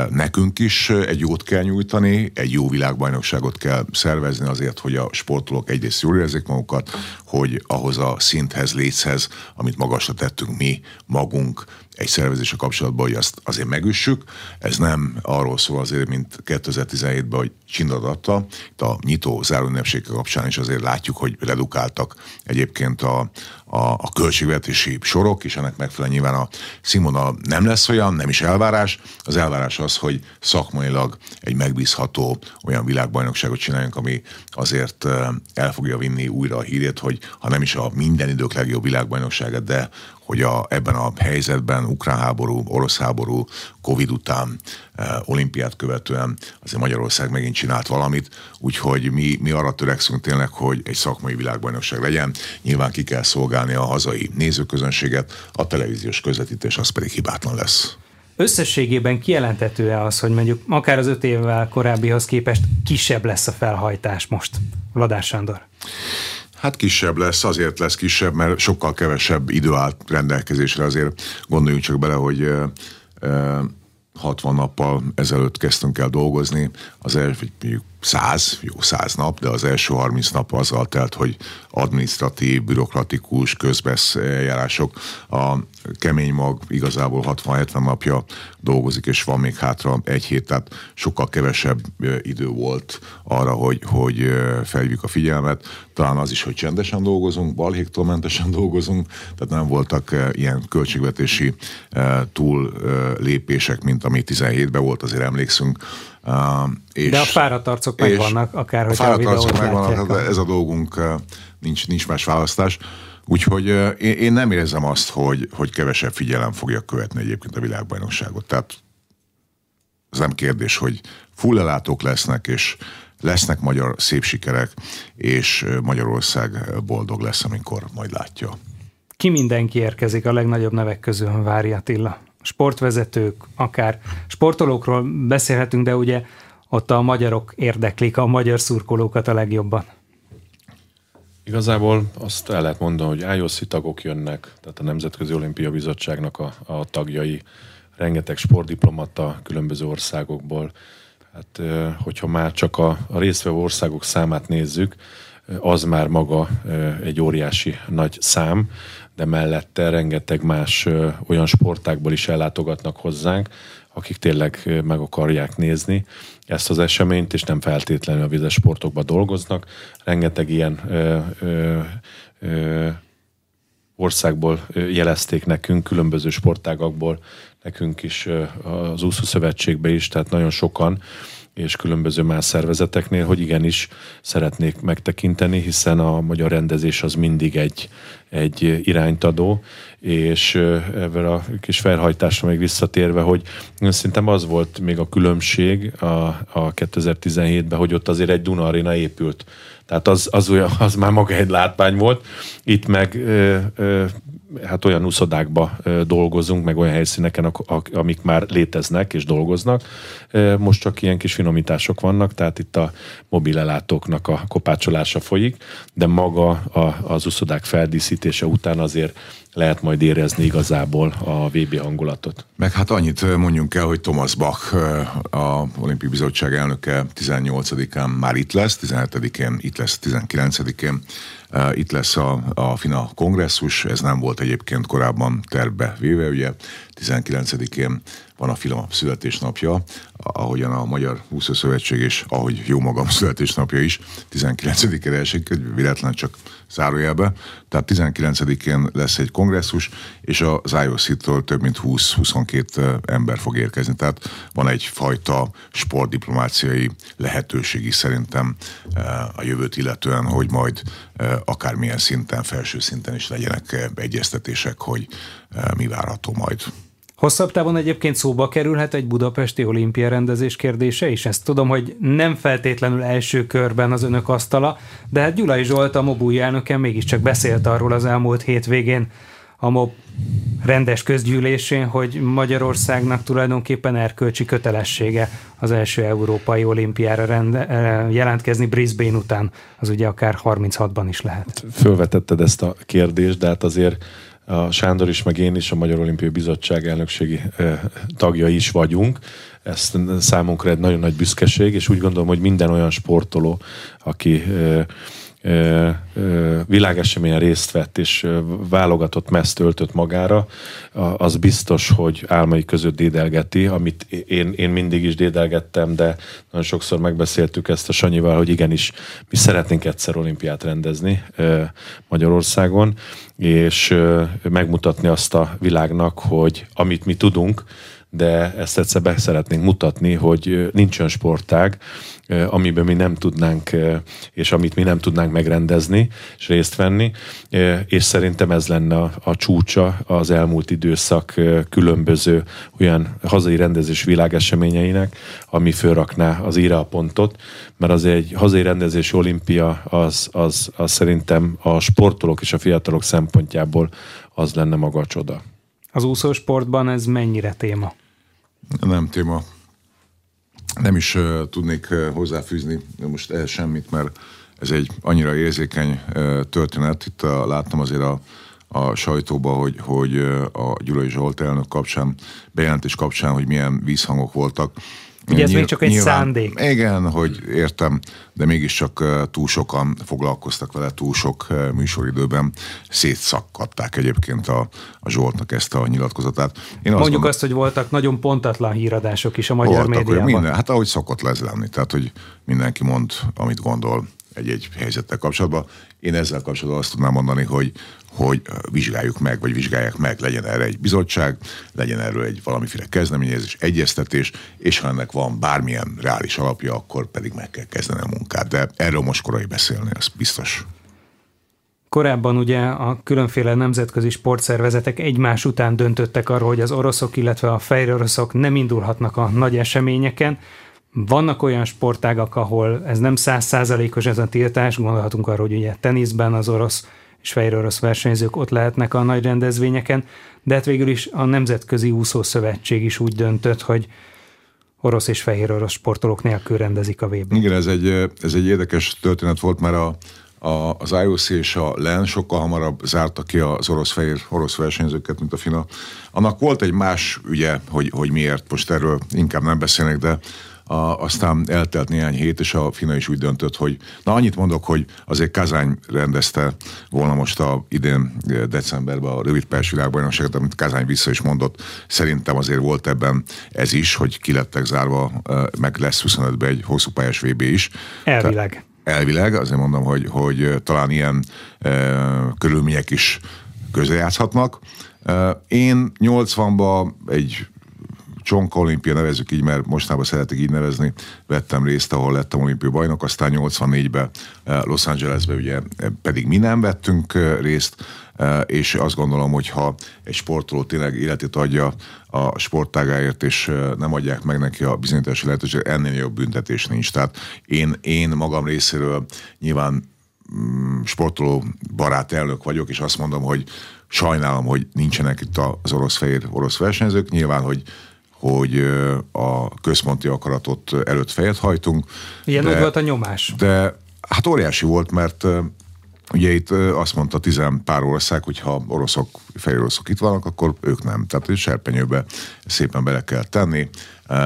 [SPEAKER 2] nekünk is egy jót kell nyújtani, egy jó világbajnokságot kell szervezni azért, hogy a sportolók egyrészt jól érzik magukat, hogy ahhoz a szinthez, léthez, amit magasra tettünk mi magunk, egy szervezése kapcsolatban, hogy azt azért megüssük. Ez nem arról szól azért, mint 2017-ben, hogy csindadatta. Itt a nyitó záróünnepségek kapcsán is azért látjuk, hogy redukáltak egyébként a, a, a költségvetési sorok, és ennek megfelelően nyilván a színvonal nem lesz olyan, nem is elvárás. Az elvárás az, hogy szakmailag egy megbízható olyan világbajnokságot csináljunk, ami azért el fogja vinni újra a hírét, hogy ha nem is a minden idők legjobb világbajnokságát, de hogy a, ebben a helyzetben, ukrán háború, orosz háború, Covid után, eh, olimpiát követően azért Magyarország megint csinált valamit, úgyhogy mi, mi arra törekszünk tényleg, hogy egy szakmai világbajnokság legyen. Nyilván ki kell szolgálni a hazai nézőközönséget, a televíziós közvetítés az pedig hibátlan lesz.
[SPEAKER 1] Összességében kijelentető-e az, hogy mondjuk akár az öt évvel korábbihoz képest kisebb lesz a felhajtás most? Vladás Sándor.
[SPEAKER 2] Hát kisebb lesz, azért lesz kisebb, mert sokkal kevesebb idő állt rendelkezésre, azért gondoljunk csak bele, hogy 60 nappal ezelőtt kezdtünk el dolgozni, az első, száz, jó száz nap, de az első 30 nap azzal telt, hogy administratív, bürokratikus, közbesz. A kemény mag igazából 60-70 napja dolgozik, és van még hátra egy hét, tehát sokkal kevesebb idő volt arra, hogy, hogy felhívjuk a figyelmet. Talán az is, hogy csendesen dolgozunk, balhéktól mentesen dolgozunk, tehát nem voltak ilyen költségvetési túl lépések, mint ami 17-ben volt, azért emlékszünk
[SPEAKER 1] és, De a fáradt arcok megvannak, akár hogy a
[SPEAKER 2] fáradt arcok megvannak, a... ez a dolgunk, nincs, nincs más választás. Úgyhogy én, én nem érzem azt, hogy, hogy kevesebb figyelem fogja követni egyébként a világbajnokságot. Tehát ez nem kérdés, hogy fullelátók lesznek, és lesznek magyar szép sikerek, és Magyarország boldog lesz, amikor majd látja.
[SPEAKER 1] Ki mindenki érkezik a legnagyobb nevek közül, Vári Attila? Sportvezetők, akár sportolókról beszélhetünk, de ugye ott a magyarok érdeklik a magyar szurkolókat a legjobban.
[SPEAKER 3] Igazából azt el lehet mondani, hogy IOC tagok jönnek, tehát a Nemzetközi Olimpia Bizottságnak a, a tagjai, rengeteg sportdiplomata különböző országokból. Hát, hogyha már csak a, a résztvevő országok számát nézzük, az már maga egy óriási nagy szám, de mellette rengeteg más olyan sportákból is ellátogatnak hozzánk, akik tényleg meg akarják nézni ezt az eseményt, és nem feltétlenül a vizes sportokban dolgoznak. Rengeteg ilyen ö, ö, ö, országból jelezték nekünk, különböző sportágakból, nekünk is az úszó szövetségbe is, tehát nagyon sokan és különböző más szervezeteknél, hogy igenis szeretnék megtekinteni, hiszen a magyar rendezés az mindig egy, egy irányt adó, és ebben a kis felhajtásra még visszatérve, hogy szerintem az volt még a különbség a, a 2017-ben, hogy ott azért egy Duna Arena épült. Tehát az, az, olyan, az már maga egy látvány volt. Itt meg ö, ö, hát olyan uszodákba dolgozunk, meg olyan helyszíneken, amik már léteznek és dolgoznak. Most csak ilyen kis finomítások vannak, tehát itt a mobilelátóknak a kopácsolása folyik, de maga az uszodák feldíszítése után azért lehet majd érezni igazából a VB hangulatot.
[SPEAKER 2] Meg hát annyit mondjunk el, hogy Thomas Bach, a Olimpiai Bizottság elnöke 18-án már itt lesz, 17-én itt lesz, 19-én itt lesz a, a FINA kongresszus, ez nem volt egyébként korábban tervbe véve, ugye 19-én van a FILA születésnapja, ahogyan a Magyar Úszószövetség és ahogy jó magam születésnapja is, 19-ére esik, véletlen csak zárójelbe. Tehát 19-én lesz egy kongresszus, és az IOC-től több mint 20-22 ember fog érkezni. Tehát van egyfajta sportdiplomáciai lehetőség is szerintem a jövőt illetően, hogy majd akármilyen szinten, felső szinten is legyenek egyeztetések, hogy mi várható majd.
[SPEAKER 1] Hosszabb távon egyébként szóba kerülhet egy budapesti olimpia rendezés kérdése is. Ezt tudom, hogy nem feltétlenül első körben az önök asztala, de hát Gyulai Zsolt, a MOBU elnöke mégiscsak beszélt arról az elmúlt hétvégén a MOB rendes közgyűlésén, hogy Magyarországnak tulajdonképpen erkölcsi kötelessége az első európai olimpiára rende, eh, jelentkezni Brisbane után. Az ugye akár 36-ban is lehet.
[SPEAKER 3] Fölvetetted ezt a kérdést, de hát azért a Sándor is, meg én is a Magyar Olimpiai Bizottság elnökségi tagja is vagyunk. Ez számunkra egy nagyon nagy büszkeség, és úgy gondolom, hogy minden olyan sportoló, aki világeseményen részt vett és válogatott meszt öltött magára, az biztos, hogy álmai között dédelgeti, amit én, én mindig is dédelgettem, de nagyon sokszor megbeszéltük ezt a Sanyival, hogy igenis mi szeretnénk egyszer olimpiát rendezni Magyarországon, és megmutatni azt a világnak, hogy amit mi tudunk, de ezt egyszer be szeretnénk mutatni, hogy nincs olyan sportág, amiben mi nem tudnánk, és amit mi nem tudnánk megrendezni és részt venni, és szerintem ez lenne a, a csúcsa az elmúlt időszak különböző olyan hazai rendezés világeseményeinek, ami fölrakná az íra pontot, mert az egy hazai rendezési olimpia, az, az, az szerintem a sportolók és a fiatalok szempontjából az lenne maga a csoda.
[SPEAKER 1] Az úszósportban ez mennyire téma?
[SPEAKER 2] Nem téma. Nem is uh, tudnék uh, hozzáfűzni most ehhez semmit, mert ez egy annyira érzékeny uh, történet. Itt uh, láttam azért a, a sajtóba, hogy, hogy a Gyulai Zsolt elnök kapcsán, bejelentés kapcsán, hogy milyen vízhangok voltak.
[SPEAKER 1] Ugye ez Nyilv, még csak egy nyilván, szándék.
[SPEAKER 2] Igen, hogy értem, de mégiscsak túl sokan foglalkoztak vele, túl sok műsoridőben szétszakadták egyébként a, a Zsoltnak ezt a nyilatkozatát.
[SPEAKER 1] Én Mondjuk azt, mondom, azt, hogy voltak nagyon pontatlan híradások is a magyar voltak, médiában.
[SPEAKER 2] Minden, hát ahogy szokott lesz lenni, tehát hogy mindenki mond, amit gondol egy-egy helyzettel kapcsolatban. Én ezzel kapcsolatban azt tudnám mondani, hogy, hogy vizsgáljuk meg, vagy vizsgálják meg, legyen erre egy bizottság, legyen erről egy valamiféle kezdeményezés, egyeztetés, és ha ennek van bármilyen reális alapja, akkor pedig meg kell kezdeni a munkát. De erről most korai beszélni, az biztos.
[SPEAKER 1] Korábban ugye a különféle nemzetközi sportszervezetek egymás után döntöttek arról, hogy az oroszok, illetve a fehér oroszok nem indulhatnak a nagy eseményeken. Vannak olyan sportágak, ahol ez nem százszázalékos ez a tiltás, gondolhatunk arra, hogy ugye teniszben az orosz és fehér orosz versenyzők ott lehetnek a nagy rendezvényeken, de hát végül is a Nemzetközi Úszószövetség is úgy döntött, hogy orosz és fehér orosz sportolók nélkül rendezik a vb
[SPEAKER 2] Igen, ez egy, ez egy érdekes történet volt, mert a, a, az IOC és a LEN sokkal hamarabb zárta ki az orosz-fehér orosz versenyzőket, mint a FINA. Annak volt egy más ügye, hogy, hogy miért, most erről inkább nem beszélnek, de a, aztán eltelt néhány hét, és a FINA is úgy döntött, hogy na annyit mondok, hogy azért Kazány rendezte volna most a idén decemberben a rövid pers világbajnokságot, amit Kazány vissza is mondott. Szerintem azért volt ebben ez is, hogy ki lettek zárva, meg lesz 25-ben egy hosszú pályás VB is.
[SPEAKER 1] Elvileg.
[SPEAKER 2] Te, elvileg, azért mondom, hogy, hogy talán ilyen e, körülmények is közrejátszhatnak. Én 80-ban egy Csonka olimpia nevezük így, mert mostanában szeretik így nevezni, vettem részt, ahol lettem olimpia bajnok, aztán 84-ben Los Angelesben ugye pedig mi nem vettünk részt, és azt gondolom, hogy ha egy sportoló tényleg életét adja a sportágáért, és nem adják meg neki a bizonyítási lehetőséget, ennél jobb büntetés nincs. Tehát én, én magam részéről nyilván mm, sportoló barát elnök vagyok, és azt mondom, hogy sajnálom, hogy nincsenek itt az orosz-fehér orosz versenyzők. Nyilván, hogy hogy a központi akaratot előtt fejet hajtunk.
[SPEAKER 1] Ilyen de, volt a nyomás.
[SPEAKER 2] De hát óriási volt, mert ugye itt azt mondta tizen pár ország, hogy ha oroszok, fehér oroszok itt vannak, akkor ők nem. Tehát hogy serpenyőbe szépen bele kell tenni,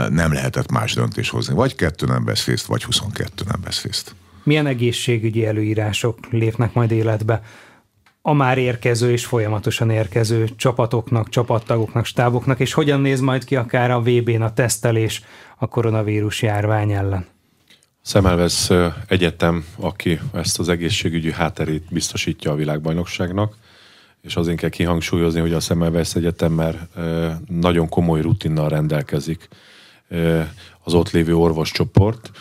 [SPEAKER 2] nem lehetett más döntés hozni. Vagy kettő nem vesz részt, vagy 22 nem vesz részt.
[SPEAKER 1] Milyen egészségügyi előírások lépnek majd életbe? A már érkező és folyamatosan érkező csapatoknak, csapattagoknak, stáboknak, és hogyan néz majd ki akár a VB-n a tesztelés a koronavírus járvány ellen?
[SPEAKER 3] Szemelvesz egyetem, aki ezt az egészségügyi hátterét biztosítja a világbajnokságnak, és azért kell kihangsúlyozni, hogy a Szemelvesz Egyetem már nagyon komoly rutinnal rendelkezik az ott lévő orvoscsoport,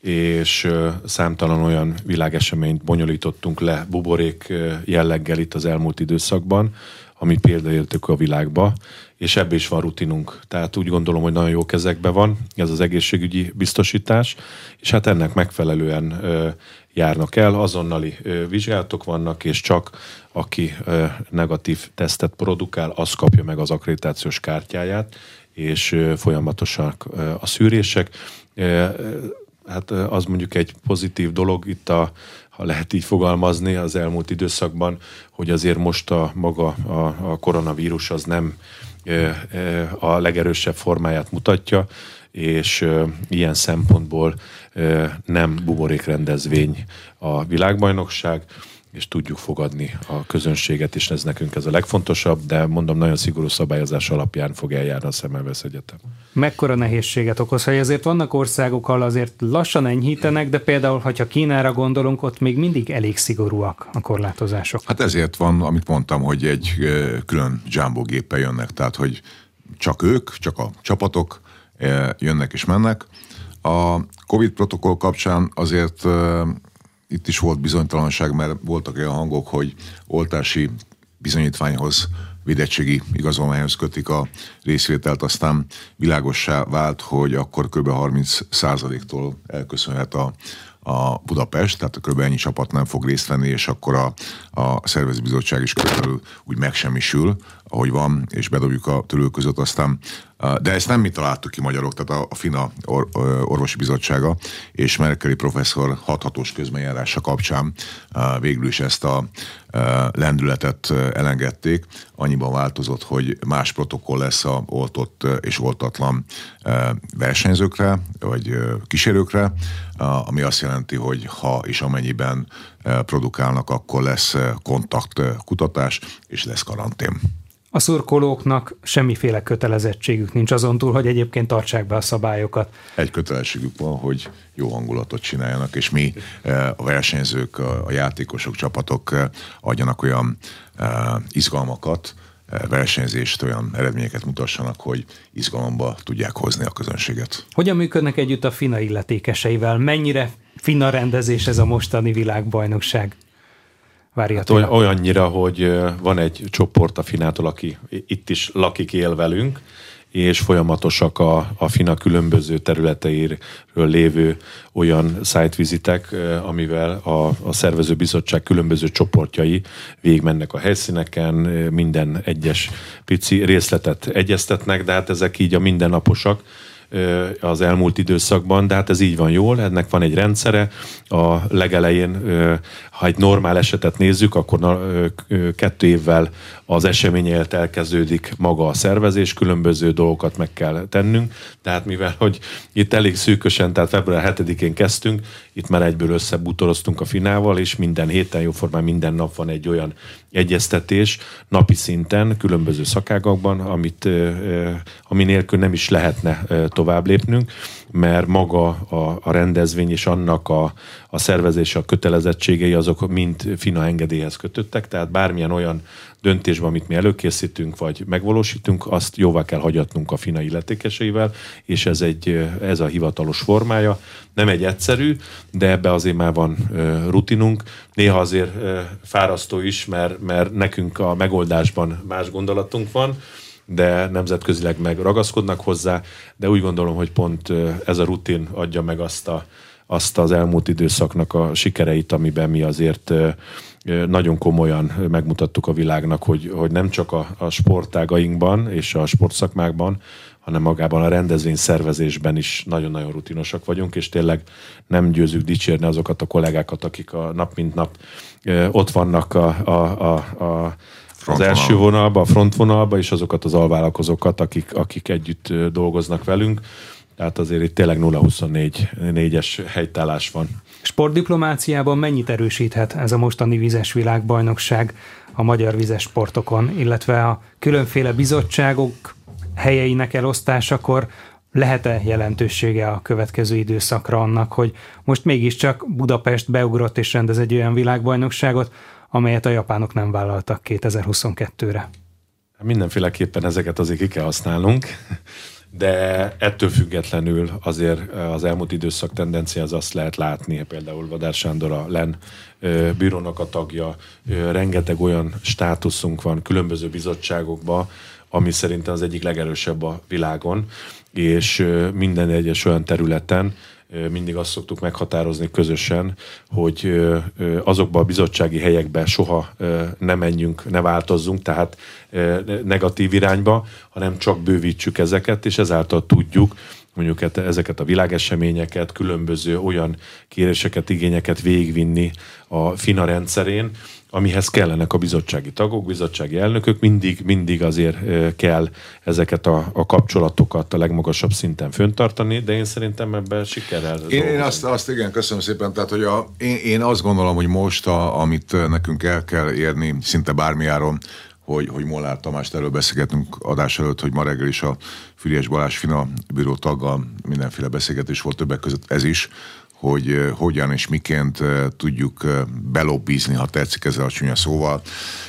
[SPEAKER 3] és számtalan olyan világeseményt bonyolítottunk le buborék jelleggel itt az elmúlt időszakban, ami példaértük a világba, és ebbe is van rutinunk. Tehát úgy gondolom, hogy nagyon jó kezekben van ez az egészségügyi biztosítás, és hát ennek megfelelően járnak el, azonnali vizsgálatok vannak, és csak aki negatív tesztet produkál, az kapja meg az akkreditációs kártyáját, és ö, a szűrések. Hát az mondjuk egy pozitív dolog itt a, ha lehet így fogalmazni az elmúlt időszakban, hogy azért most a maga a, a koronavírus az nem a legerősebb formáját mutatja, és ilyen szempontból nem buborékrendezvény a világbajnokság, és tudjuk fogadni a közönséget, és ez nekünk ez a legfontosabb, de mondom, nagyon szigorú szabályozás alapján fog eljárni a Szemelvesz Egyetem.
[SPEAKER 1] Mekkora nehézséget okoz, hogy azért vannak országok, ahol azért lassan enyhítenek, de például, ha Kínára gondolunk, ott még mindig elég szigorúak a korlátozások.
[SPEAKER 2] Hát ezért van, amit mondtam, hogy egy külön jumbo géppel jönnek, tehát hogy csak ők, csak a csapatok jönnek és mennek. A COVID protokoll kapcsán azért itt is volt bizonytalanság, mert voltak olyan hangok, hogy oltási bizonyítványhoz, védettségi igazolványhoz kötik a részvételt, aztán világossá vált, hogy akkor kb. 30% tól elköszönhet a, a Budapest, tehát kb. ennyi csapat nem fog részt venni, és akkor a, a szervezőbizottság is körülbelül úgy megsemmisül, ahogy van, és bedobjuk a tőlők között, aztán de ezt nem mi találtuk ki magyarok, tehát a, FINA or, orvosi bizottsága és Merkeli professzor hathatós közbenjárása kapcsán végül is ezt a lendületet elengedték. Annyiban változott, hogy más protokoll lesz a oltott és oltatlan versenyzőkre, vagy kísérőkre, ami azt jelenti, hogy ha és amennyiben produkálnak, akkor lesz kontakt kutatás, és lesz karantén.
[SPEAKER 1] A szurkolóknak semmiféle kötelezettségük nincs azon túl, hogy egyébként tartsák be a szabályokat.
[SPEAKER 2] Egy kötelességük van, hogy jó hangulatot csináljanak, és mi eh, a versenyzők, a játékosok, csapatok eh, adjanak olyan eh, izgalmakat, versenyzést, olyan eredményeket mutassanak, hogy izgalomba tudják hozni a közönséget.
[SPEAKER 1] Hogyan működnek együtt a FINA illetékeseivel? Mennyire FINA rendezés ez a mostani világbajnokság?
[SPEAKER 3] Hát olyannyira, hogy van egy csoport a Finától, aki itt is lakik, él velünk, és folyamatosak a, a FINA különböző területeiről lévő olyan szájtvizitek, amivel a, a szervezőbizottság különböző csoportjai végigmennek a helyszíneken, minden egyes pici részletet egyeztetnek, de hát ezek így a mindennaposak, az elmúlt időszakban, de hát ez így van jól, ennek van egy rendszere. A legelején, ha egy normál esetet nézzük, akkor kettő évvel az eseményelt elkezdődik maga a szervezés, különböző dolgokat meg kell tennünk, tehát mivel, hogy itt elég szűkösen, tehát február 7-én kezdtünk, itt már egyből összebutoroztunk a finával, és minden héten, jóformán minden nap van egy olyan egyeztetés napi szinten, különböző szakágakban, amit, ami nélkül nem is lehetne tovább lépnünk, mert maga a, a rendezvény és annak a, a szervezése, a kötelezettségei azok mind FINA engedélyhez kötöttek, tehát bármilyen olyan döntésben, amit mi előkészítünk, vagy megvalósítunk, azt jóvá kell hagyatnunk a FINA illetékeseivel, és ez, egy, ez a hivatalos formája. Nem egy egyszerű, de ebbe azért már van rutinunk. Néha azért fárasztó is, mert, mert nekünk a megoldásban más gondolatunk van, de nemzetközileg meg ragaszkodnak hozzá, de úgy gondolom, hogy pont ez a rutin adja meg azt, a, azt az elmúlt időszaknak a sikereit, amiben mi azért nagyon komolyan megmutattuk a világnak, hogy, hogy nem csak a, a sportágainkban és a sportszakmákban, hanem magában a rendezvény szervezésben is nagyon-nagyon rutinosak vagyunk, és tényleg nem győzünk dicsérni azokat a kollégákat, akik a nap mint nap ott vannak a, a, a, a az első vonalba, a frontvonalba, és azokat az alvállalkozókat, akik, akik együtt dolgoznak velünk. Tehát azért itt tényleg 0-24 es helytállás van.
[SPEAKER 1] Sportdiplomáciában mennyit erősíthet ez a mostani vizes világbajnokság a magyar vizes sportokon, illetve a különféle bizottságok helyeinek elosztásakor lehet-e jelentősége a következő időszakra annak, hogy most mégiscsak Budapest beugrott és rendez egy olyan világbajnokságot, amelyet a japánok nem vállaltak 2022-re?
[SPEAKER 3] Mindenféleképpen ezeket azért ki kell használnunk de ettől függetlenül azért az elmúlt időszak tendenciáz azt lehet látni, például Vadár Sándor a LEN bírónak a tagja, rengeteg olyan státuszunk van különböző bizottságokban, ami szerintem az egyik legerősebb a világon, és minden egyes olyan területen mindig azt szoktuk meghatározni közösen, hogy azokba a bizottsági helyekbe soha ne menjünk, ne változzunk, tehát negatív irányba, hanem csak bővítsük ezeket, és ezáltal tudjuk, mondjuk e- ezeket a világeseményeket, különböző olyan kéréseket, igényeket végigvinni a FINA rendszerén, amihez kellenek a bizottsági tagok, bizottsági elnökök, mindig, mindig azért kell ezeket a, a kapcsolatokat a legmagasabb szinten föntartani, de én szerintem ebben sikerrel.
[SPEAKER 2] Én, én azt, azt igen, köszönöm szépen, tehát hogy a, én, én azt gondolom, hogy most, a, amit nekünk el kell érni, szinte bármiáron, hogy, hogy Molnár Tamást erről beszélgetünk adás előtt, hogy ma reggel is a Füriás Balázs Fina bíró taggal mindenféle beszélgetés volt többek között ez is, hogy hogyan és miként tudjuk belobbizni, ha tetszik ezzel a csúnya szóval,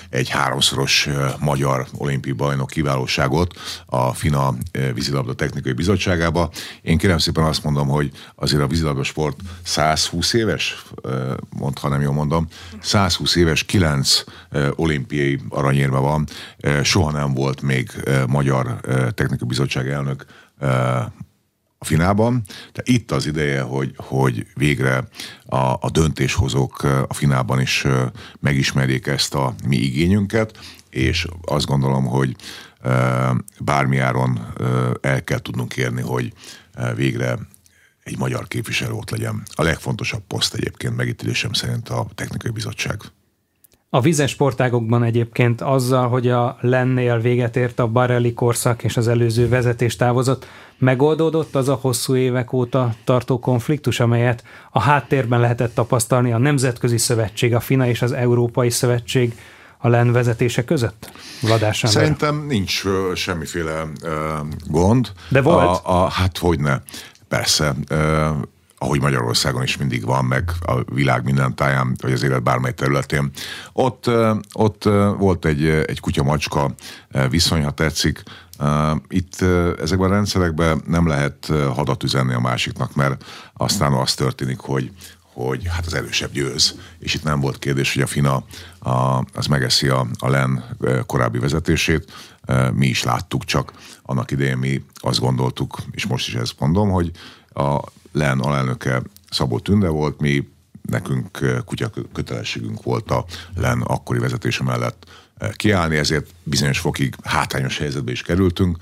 [SPEAKER 2] egy háromszoros magyar olimpiai bajnok kiválóságot a FINA vízilabda technikai bizottságába. Én kérem szépen azt mondom, hogy azért a vízilabda sport 120 éves, mond, ha nem jól mondom, 120 éves, 9 olimpiai aranyérme van, soha nem volt még magyar technikai bizottság elnök a finában. De itt az ideje, hogy, hogy végre a, a döntéshozók a finában is megismerjék ezt a mi igényünket, és azt gondolom, hogy bármiáron el kell tudnunk érni, hogy végre egy magyar képviselő ott legyen. A legfontosabb poszt egyébként megítélésem szerint a technikai bizottság.
[SPEAKER 1] A vizes sportágokban egyébként azzal, hogy a lennél véget ért a Barelli korszak és az előző vezetés távozott, megoldódott az a hosszú évek óta tartó konfliktus, amelyet a háttérben lehetett tapasztalni a Nemzetközi Szövetség, a FINA és az Európai Szövetség a LEN vezetése között?
[SPEAKER 2] Vadás Szerintem nincs uh, semmiféle uh, gond.
[SPEAKER 1] De volt?
[SPEAKER 2] A, a, hát hogyne. Persze. Uh, ahogy Magyarországon is mindig van, meg a világ minden táján, vagy az élet bármely területén. Ott, ott volt egy, egy kutya-macska viszony, ha tetszik. Itt ezekben a rendszerekben nem lehet hadat üzenni a másiknak, mert aztán az történik, hogy, hogy hát az erősebb győz. És itt nem volt kérdés, hogy a FINA a, az megeszi a, a LEN korábbi vezetését. Mi is láttuk, csak annak idején mi azt gondoltuk, és most is ezt mondom, hogy a LEN alelnöke Szabó Tünde volt, mi nekünk kutya kötelességünk volt a LEN akkori vezetése mellett kiállni, ezért bizonyos fokig hátrányos helyzetbe is kerültünk,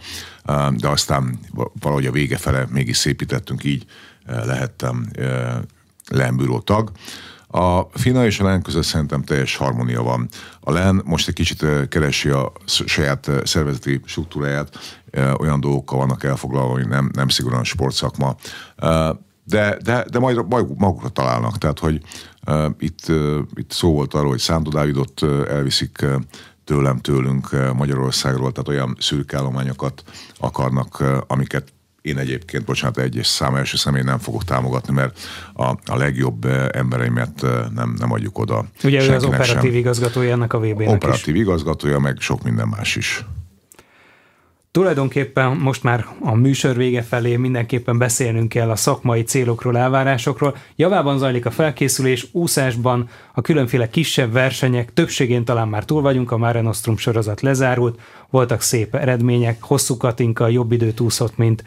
[SPEAKER 2] de aztán valahogy a vége fele mégis szépítettünk, így lehettem lembűró tag. A FINA és a LEN között szerintem teljes harmónia van. A LEN most egy kicsit keresi a saját szervezeti struktúráját, olyan dolgokkal vannak elfoglalva, hogy nem, nem szigorúan sportszakma, de, de, de majd magukra találnak. Tehát, hogy itt, itt szó volt arról, hogy Szándó Dávidot elviszik tőlem, tőlünk Magyarországról, tehát olyan szürkállományokat akarnak, amiket én egyébként, bocsánat, egyes szám első személy nem fogok támogatni, mert a, a legjobb embereimet nem, nem adjuk oda.
[SPEAKER 1] Ugye ő az operatív sem. igazgatója ennek a VB-nek
[SPEAKER 2] Operatív is. igazgatója, meg sok minden más is.
[SPEAKER 1] Tulajdonképpen most már a műsor vége felé mindenképpen beszélnünk kell a szakmai célokról, elvárásokról. Javában zajlik a felkészülés, úszásban a különféle kisebb versenyek, többségén talán már túl vagyunk, a Mare Nostrum sorozat lezárult, voltak szép eredmények, hosszú Katinka jobb időt úszott, mint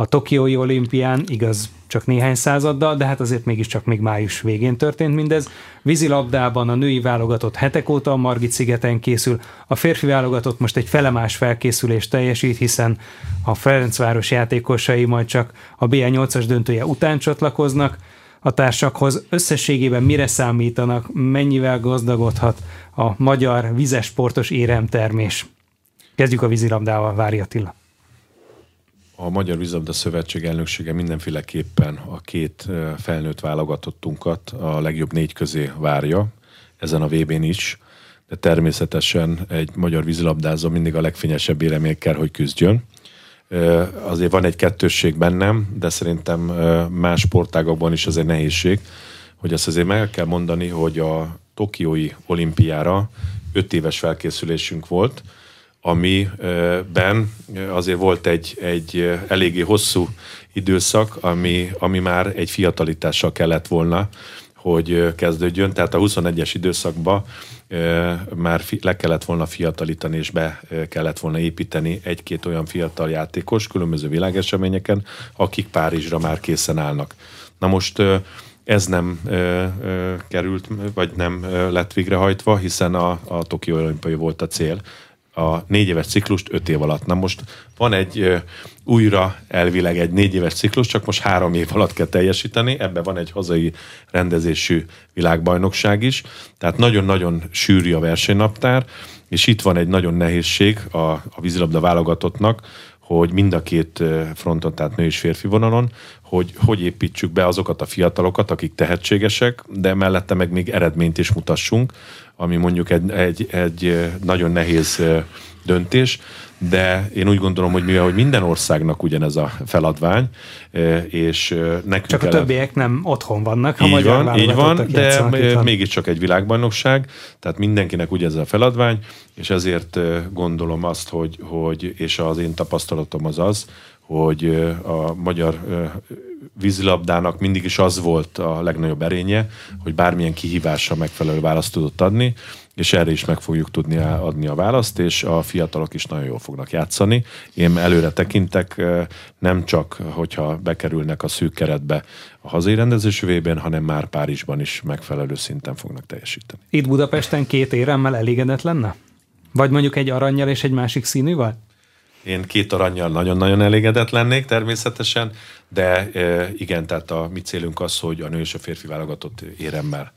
[SPEAKER 1] a Tokiói olimpián, igaz, csak néhány századdal, de hát azért mégiscsak még május végén történt mindez. Vízilabdában a női válogatott hetek óta a Margit szigeten készül, a férfi válogatott most egy felemás felkészülést teljesít, hiszen a Ferencváros játékosai majd csak a BL8-as döntője után csatlakoznak, a társakhoz összességében mire számítanak, mennyivel gazdagodhat a magyar vizesportos éremtermés. Kezdjük a vízilabdával, Vári Attila
[SPEAKER 3] a Magyar Vízabda Szövetség elnöksége mindenféleképpen a két felnőtt válogatottunkat a legjobb négy közé várja, ezen a VB-n is, de természetesen egy magyar vízilabdázó mindig a legfényesebb éremény kell, hogy küzdjön. Azért van egy kettősség bennem, de szerintem más sportágokban is az egy nehézség, hogy azt azért meg kell mondani, hogy a Tokiói olimpiára öt éves felkészülésünk volt, amiben azért volt egy, egy eléggé hosszú időszak, ami, ami már egy fiatalitással kellett volna, hogy kezdődjön. Tehát a 21-es időszakban már le kellett volna fiatalítani, és be kellett volna építeni egy-két olyan fiatal játékos különböző világeseményeken, akik Párizsra már készen állnak. Na most ez nem ö, ö, került, vagy nem lett végrehajtva, hiszen a, a Tokió olimpiai volt a cél, a négy éves ciklust öt év alatt. Na most van egy újra elvileg egy négy éves ciklus, csak most három év alatt kell teljesíteni, ebben van egy hazai rendezésű világbajnokság is, tehát nagyon-nagyon sűrű a versenynaptár, és itt van egy nagyon nehézség a, a vízilabda válogatottnak, hogy mind a két fronton, tehát nő és férfi vonalon, hogy hogy építsük be azokat a fiatalokat, akik tehetségesek, de mellette meg még eredményt is mutassunk, ami mondjuk egy, egy, egy nagyon nehéz döntés, de én úgy gondolom, hogy mivel hogy minden országnak ugyanez a feladvány, és nekünk
[SPEAKER 1] Csak a többiek nem otthon vannak,
[SPEAKER 3] ha így van, így van, de mégiscsak egy világbajnokság, tehát mindenkinek ugyanez a feladvány, és ezért gondolom azt, hogy, hogy és az én tapasztalatom az az, hogy a magyar vízilabdának mindig is az volt a legnagyobb erénye, hogy bármilyen kihívásra megfelelő választ tudott adni, és erre is meg fogjuk tudni adni a választ, és a fiatalok is nagyon jól fognak játszani. Én előre tekintek, nem csak, hogyha bekerülnek a szűk keretbe a hazai rendezésű hanem már Párizsban is megfelelő szinten fognak teljesíteni.
[SPEAKER 1] Itt Budapesten két éremmel elégedett lenne? Vagy mondjuk egy aranyjal és egy másik színűvel?
[SPEAKER 3] Én két aranyjal nagyon-nagyon elégedett lennék természetesen, de igen, tehát a mi célunk az, hogy a nő és a férfi válogatott éremmel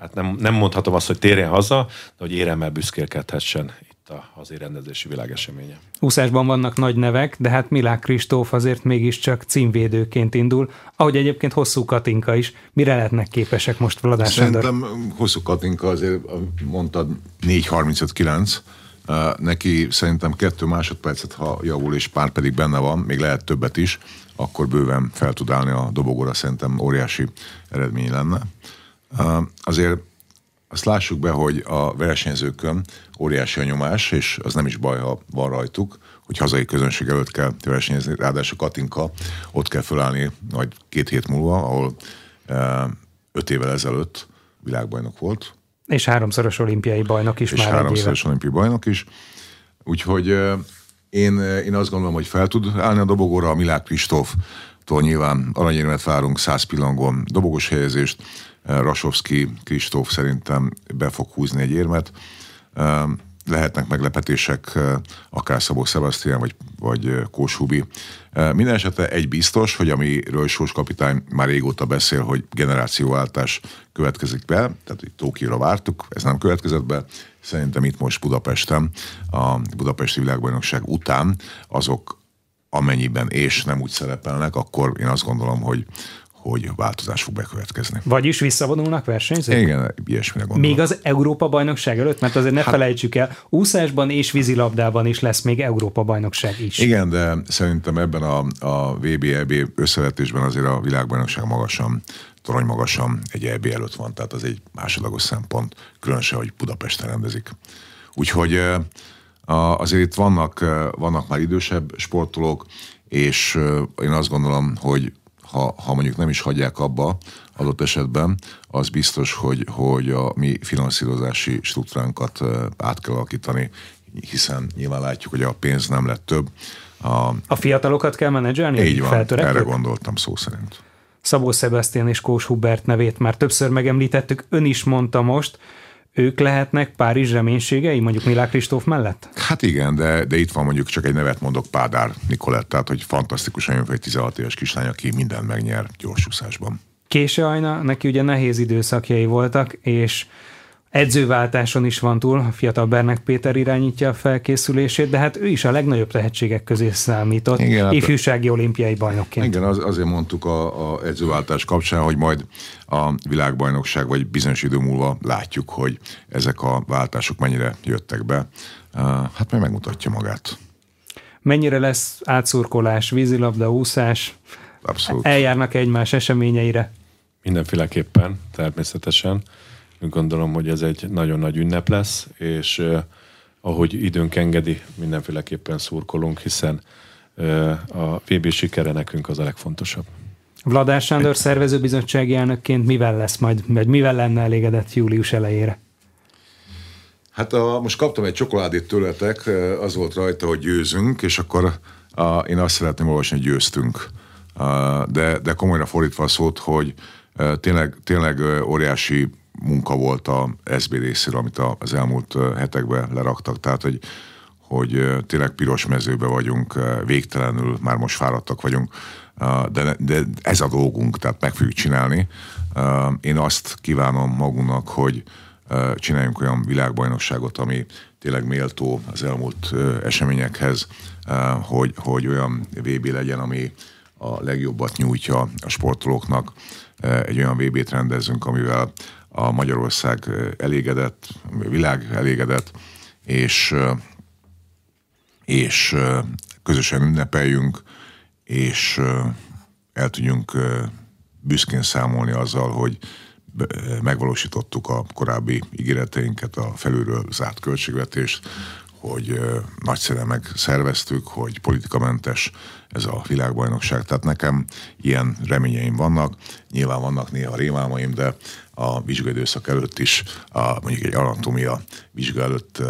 [SPEAKER 3] hát nem, nem mondhatom azt, hogy térjen haza, de hogy éremmel büszkélkedhessen itt a hazai rendezési világeseménye.
[SPEAKER 1] Úszásban vannak nagy nevek, de hát Milák Kristóf azért mégiscsak címvédőként indul, ahogy egyébként hosszú Katinka is. Mire lehetnek képesek most Vladás
[SPEAKER 2] Szerintem hosszú Katinka azért mondtad 4.35.9, neki szerintem kettő másodpercet, ha javul, és pár pedig benne van, még lehet többet is, akkor bőven fel tud állni a dobogóra, szerintem óriási eredmény lenne. Azért azt lássuk be, hogy a versenyzőkön óriási a nyomás, és az nem is baj, ha van rajtuk, hogy hazai közönség előtt kell versenyezni, ráadásul Katinka ott kell fölállni majd két hét múlva, ahol öt évvel ezelőtt világbajnok volt.
[SPEAKER 1] És háromszoros olimpiai bajnok is
[SPEAKER 2] és már háromszoros olimpiai bajnok is. Úgyhogy én, én azt gondolom, hogy fel tud állni a dobogóra, a Milák Kristóftól nyilván aranyérmet várunk, száz pillangon dobogos helyezést, Rasovski Kristóf szerintem be fog húzni egy érmet. Lehetnek meglepetések, akár Szabó Sebastian vagy, vagy Kósubi. Minden esetre egy biztos, hogy amiről Sós kapitány már régóta beszél, hogy generációváltás következik be, tehát hogy Tókióra vártuk, ez nem következett be. Szerintem itt most Budapesten, a Budapesti Világbajnokság után azok amennyiben és nem úgy szerepelnek, akkor én azt gondolom, hogy hogy változás fog bekövetkezni.
[SPEAKER 1] Vagyis visszavonulnak versenyzők?
[SPEAKER 2] Igen, ilyesmire gondolom.
[SPEAKER 1] Még az Európa bajnokság előtt? Mert azért ne hát, felejtsük el, úszásban és vízilabdában is lesz még Európa bajnokság is.
[SPEAKER 2] Igen, de szerintem ebben a, a VB-EB összevetésben azért a világbajnokság magasan, torony magasan egy EB előtt van, tehát az egy másodlagos szempont, különösen, hogy Budapesten rendezik. Úgyhogy azért itt vannak, vannak már idősebb sportolók, és én azt gondolom, hogy ha, ha mondjuk nem is hagyják abba adott esetben, az biztos, hogy, hogy a mi finanszírozási struktúránkat át kell alakítani, hiszen nyilván látjuk, hogy a pénz nem lett több.
[SPEAKER 1] A, a fiatalokat kell menedzselni?
[SPEAKER 2] Így van, erre gondoltam szó szerint.
[SPEAKER 1] Szabó Sebastian és Kós Hubert nevét már többször megemlítettük, ön is mondta most, ők lehetnek Párizs reménységei, mondjuk Milák Kristóf mellett?
[SPEAKER 2] Hát igen, de, de itt van mondjuk csak egy nevet mondok, Pádár Nikolett, tehát hogy fantasztikusan jön egy 16 éves kislány, aki mindent megnyer gyorsúszásban.
[SPEAKER 1] Késő Ajna, neki ugye nehéz időszakjai voltak, és edzőváltáson is van túl, a fiatal Bernek Péter irányítja a felkészülését, de hát ő is a legnagyobb tehetségek közé számított, igen, hát, ifjúsági olimpiai bajnokként.
[SPEAKER 2] Igen, az, azért mondtuk a, a edzőváltás kapcsán, hogy majd a világbajnokság, vagy bizonyos idő múlva látjuk, hogy ezek a váltások mennyire jöttek be. Hát meg megmutatja magát.
[SPEAKER 1] Mennyire lesz átszurkolás, vízilabda, úszás?
[SPEAKER 2] Abszolút.
[SPEAKER 1] Eljárnak egymás eseményeire?
[SPEAKER 3] Mindenféleképpen, természetesen. Gondolom, hogy ez egy nagyon nagy ünnep lesz, és ahogy időnk engedi, mindenféleképpen szurkolunk, hiszen a VB sikere nekünk az a legfontosabb.
[SPEAKER 1] Vladár Sándor szervezőbizottsági elnökként mivel lesz majd, vagy mivel lenne elégedett július elejére?
[SPEAKER 2] Hát a, most kaptam egy csokoládét tőletek, az volt rajta, hogy győzünk, és akkor a, én azt szeretném olvasni, hogy győztünk. A, de, de komolyra fordítva a szót, hogy tényleg, tényleg óriási munka volt a SB részéről, amit az elmúlt hetekben leraktak, tehát hogy, hogy tényleg piros mezőbe vagyunk, végtelenül, már most fáradtak vagyunk, de, de ez a dolgunk, tehát meg fogjuk csinálni. Én azt kívánom magunknak, hogy csináljunk olyan világbajnokságot, ami tényleg méltó az elmúlt eseményekhez, hogy, hogy olyan VB legyen, ami a legjobbat nyújtja a sportolóknak. Egy olyan VB-t rendezünk, amivel a Magyarország elégedett, a világ elégedett, és, és közösen ünnepeljünk, és el tudjunk büszkén számolni azzal, hogy megvalósítottuk a korábbi ígéreteinket, a felülről zárt költségvetést, hogy nagyszerűen megszerveztük, hogy politikamentes ez a világbajnokság. Tehát nekem ilyen reményeim vannak, nyilván vannak néha rémálmaim, de a vizsgaidőszak előtt is, a, mondjuk egy anatómia vizsga előtt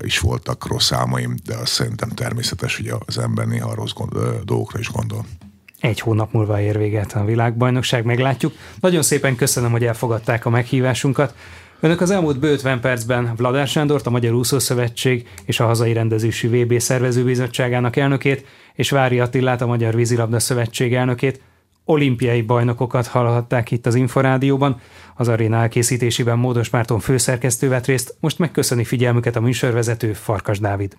[SPEAKER 2] is voltak rossz álmaim, de azt szerintem természetes, hogy az ember néha rossz gond, dolgokra is gondol.
[SPEAKER 1] Egy hónap múlva ér véget a világbajnokság, meglátjuk. Nagyon szépen köszönöm, hogy elfogadták a meghívásunkat. Önök az elmúlt bő 50 percben Vladár Sándort, a Magyar Úszószövetség és a hazai rendezésű VB szervezőbizottságának elnökét, és Vári Attillát, a Magyar Vízilabda Szövetség elnökét, olimpiai bajnokokat hallhatták itt az Inforádióban. Az aréna elkészítésében Módos Márton főszerkesztő vett részt, most megköszöni figyelmüket a műsorvezető Farkas Dávid.